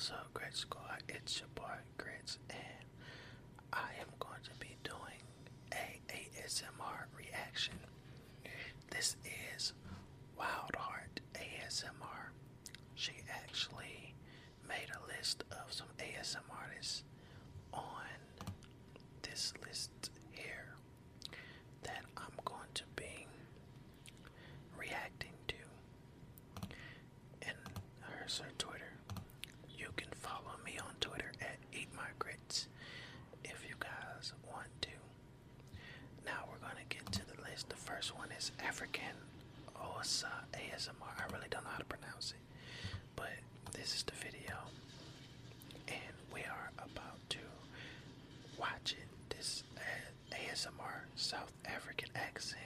What's up, Grit Squad? It's your boy Grits, and I am going to be doing a ASMR reaction. This is Wild Heart ASMR. She actually made a list of some ASMR artists on this list here that I'm going to be reacting to and hers her Twitter. You can follow me on Twitter at Eat My Grits if you guys want to. Now we're gonna get to the list. The first one is African Osa ASMR. I really don't know how to pronounce it, but this is the video, and we are about to watch it. This uh, ASMR South African accent.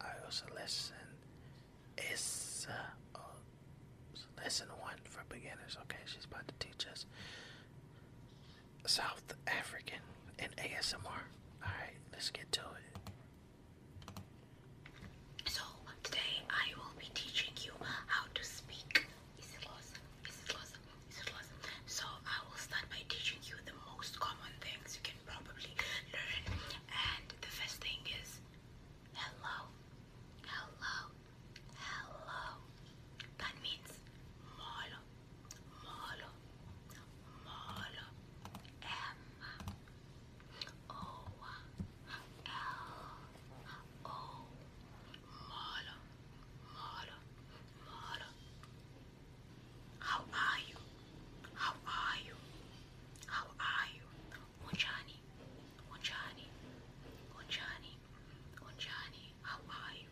I also listen is uh, oh, lesson one for beginners. Okay, she's about to teach us South African and ASMR. All right, let's get to it. So today I will be teaching you how to speak. IsiXhosa, isiXhosa, isiXhosa. So I will start by teaching you the most common things you can probably learn. And the first thing is hello, hello, hello. That means molo, molo, molo. M O L O Molo, molo, molo. How are you? How are you? How are you? Unjani, unjani, unjani, unjani. How are you?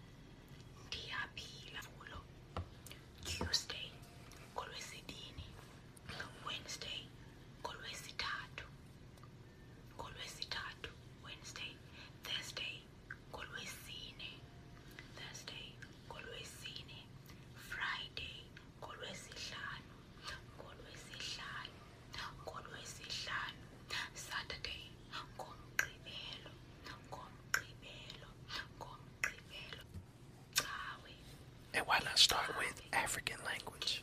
Ndiyaphila vulo. Tuesday, ngolwesibini. Wednesday, ngolwesithathu. ngolwesithathu wednesday thursday ngolwesine thursday ngolwesine friday ngolwesihlanu ngolwesihlanu ngolwesihlanu saturday ngomgqibelo ngomgqibelo ngomgqibelo cawe And why not start with African language?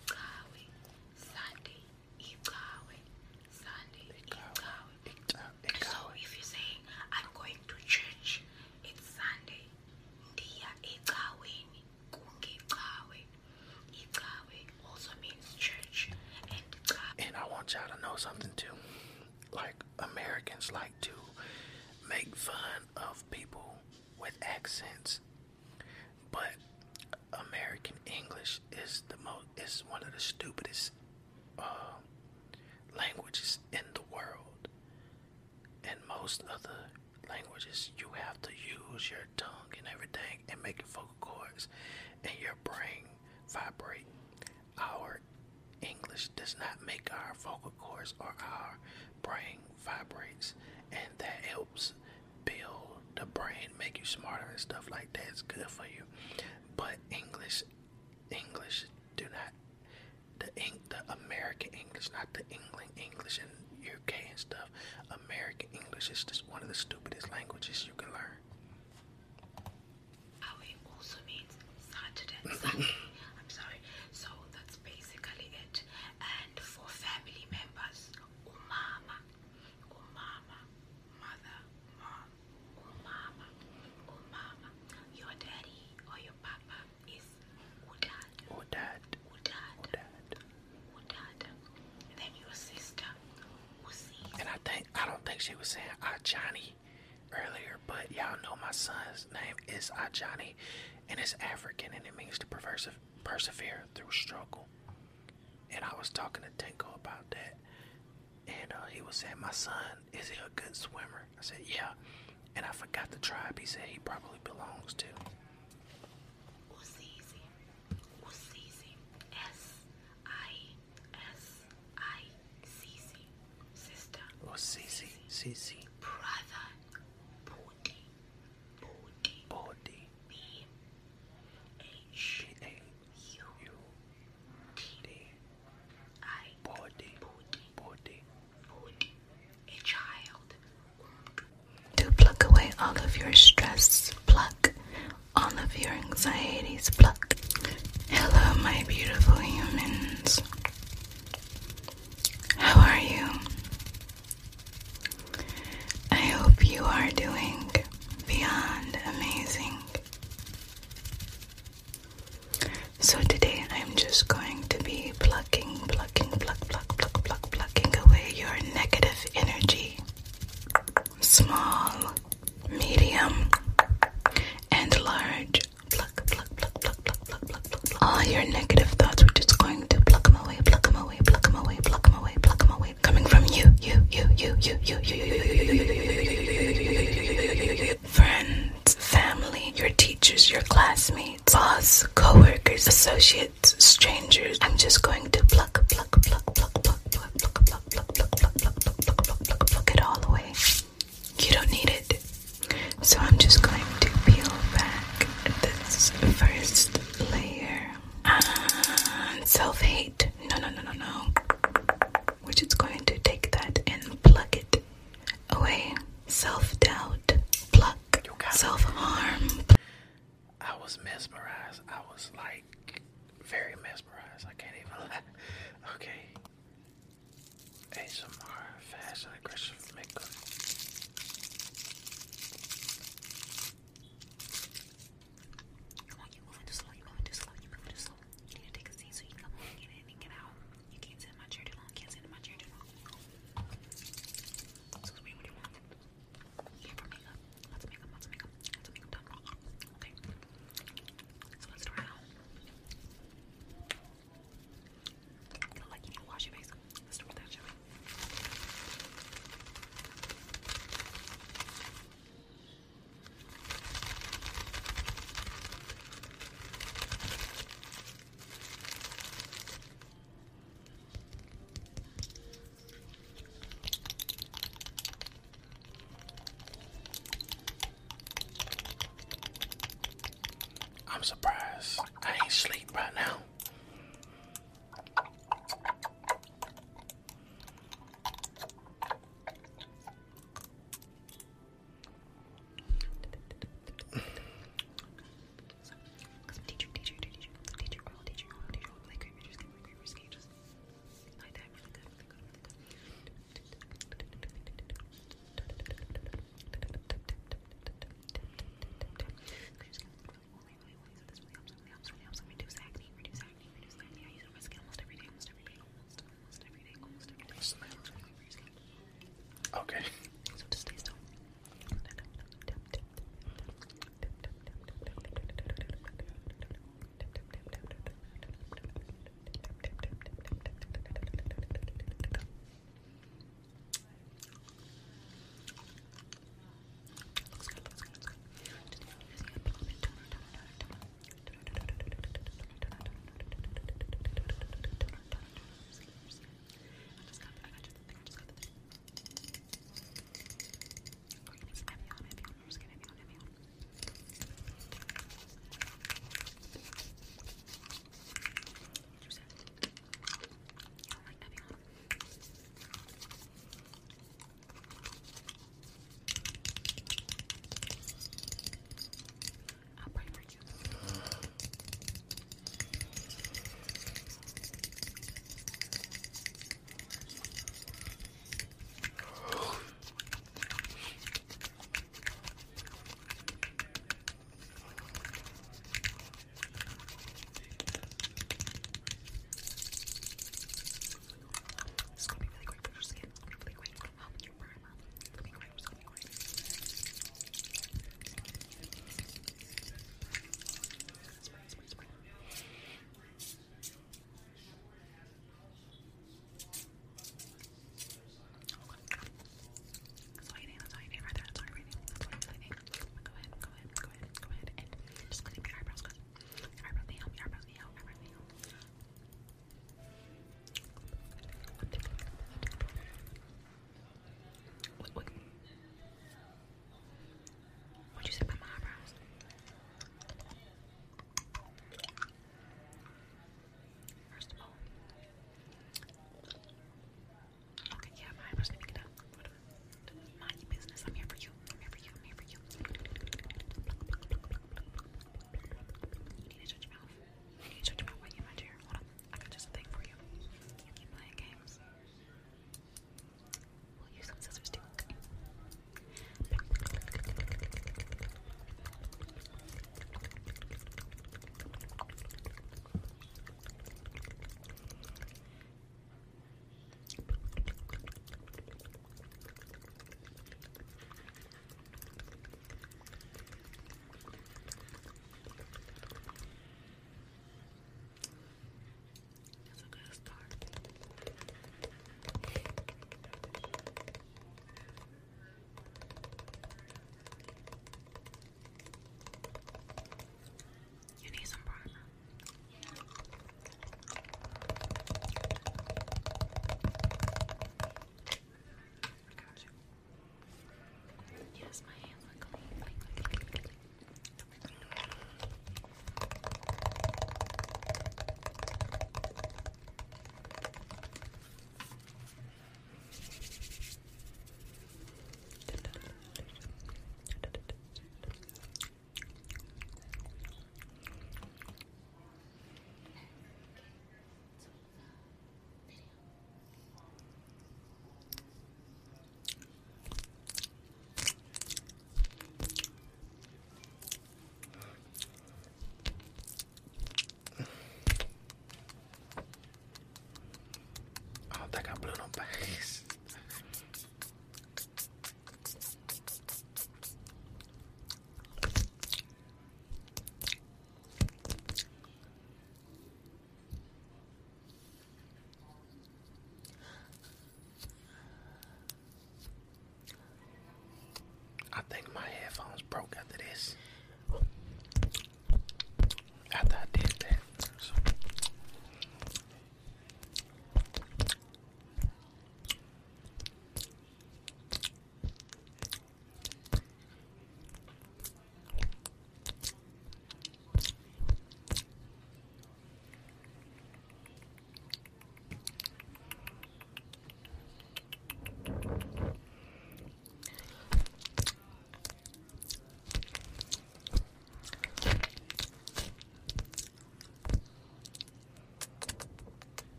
your tongue and everything and make your vocal cords and your brain vibrate. Our English does not make our vocal cords or our brain vibrates and that helps build the brain, make you smarter and stuff like that. It's good for you. But English English do not the the American English, not the England English and UK and stuff. American English is just one of the stupidest languages you can learn. was saying Ajani earlier, but y'all know my son's name is Ajani, and it's African, and it means to persevere through struggle. And I was talking to Tenko about that, and uh, he was saying, "My son is he a good swimmer?" I said, "Yeah," and I forgot the tribe. He said he probably belongs to. sí, sí, sí, sí.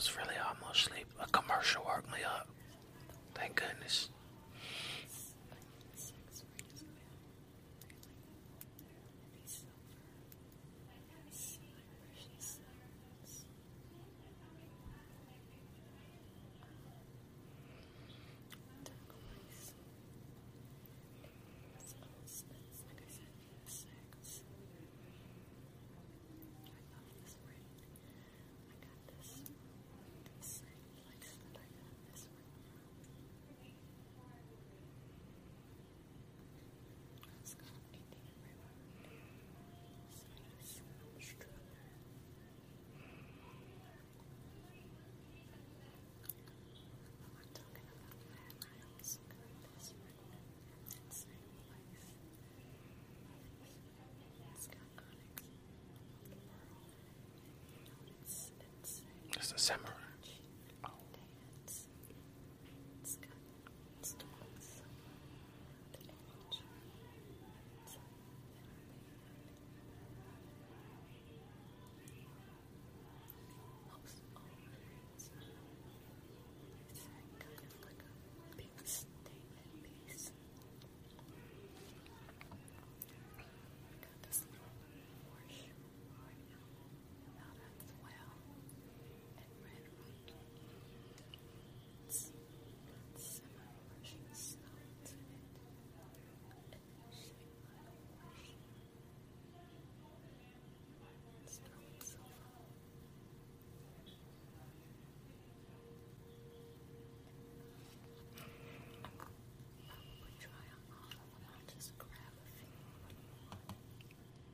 was really almost asleep. A commercial woke me up. Uh, thank goodness.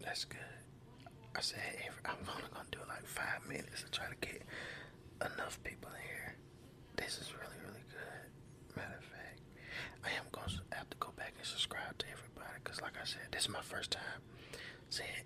That's good. I said every, I'm only gonna do like five minutes to try to get enough people in here. This is really, really good. Matter of fact, I am gonna have to go back and subscribe to everybody because, like I said, this is my first time seeing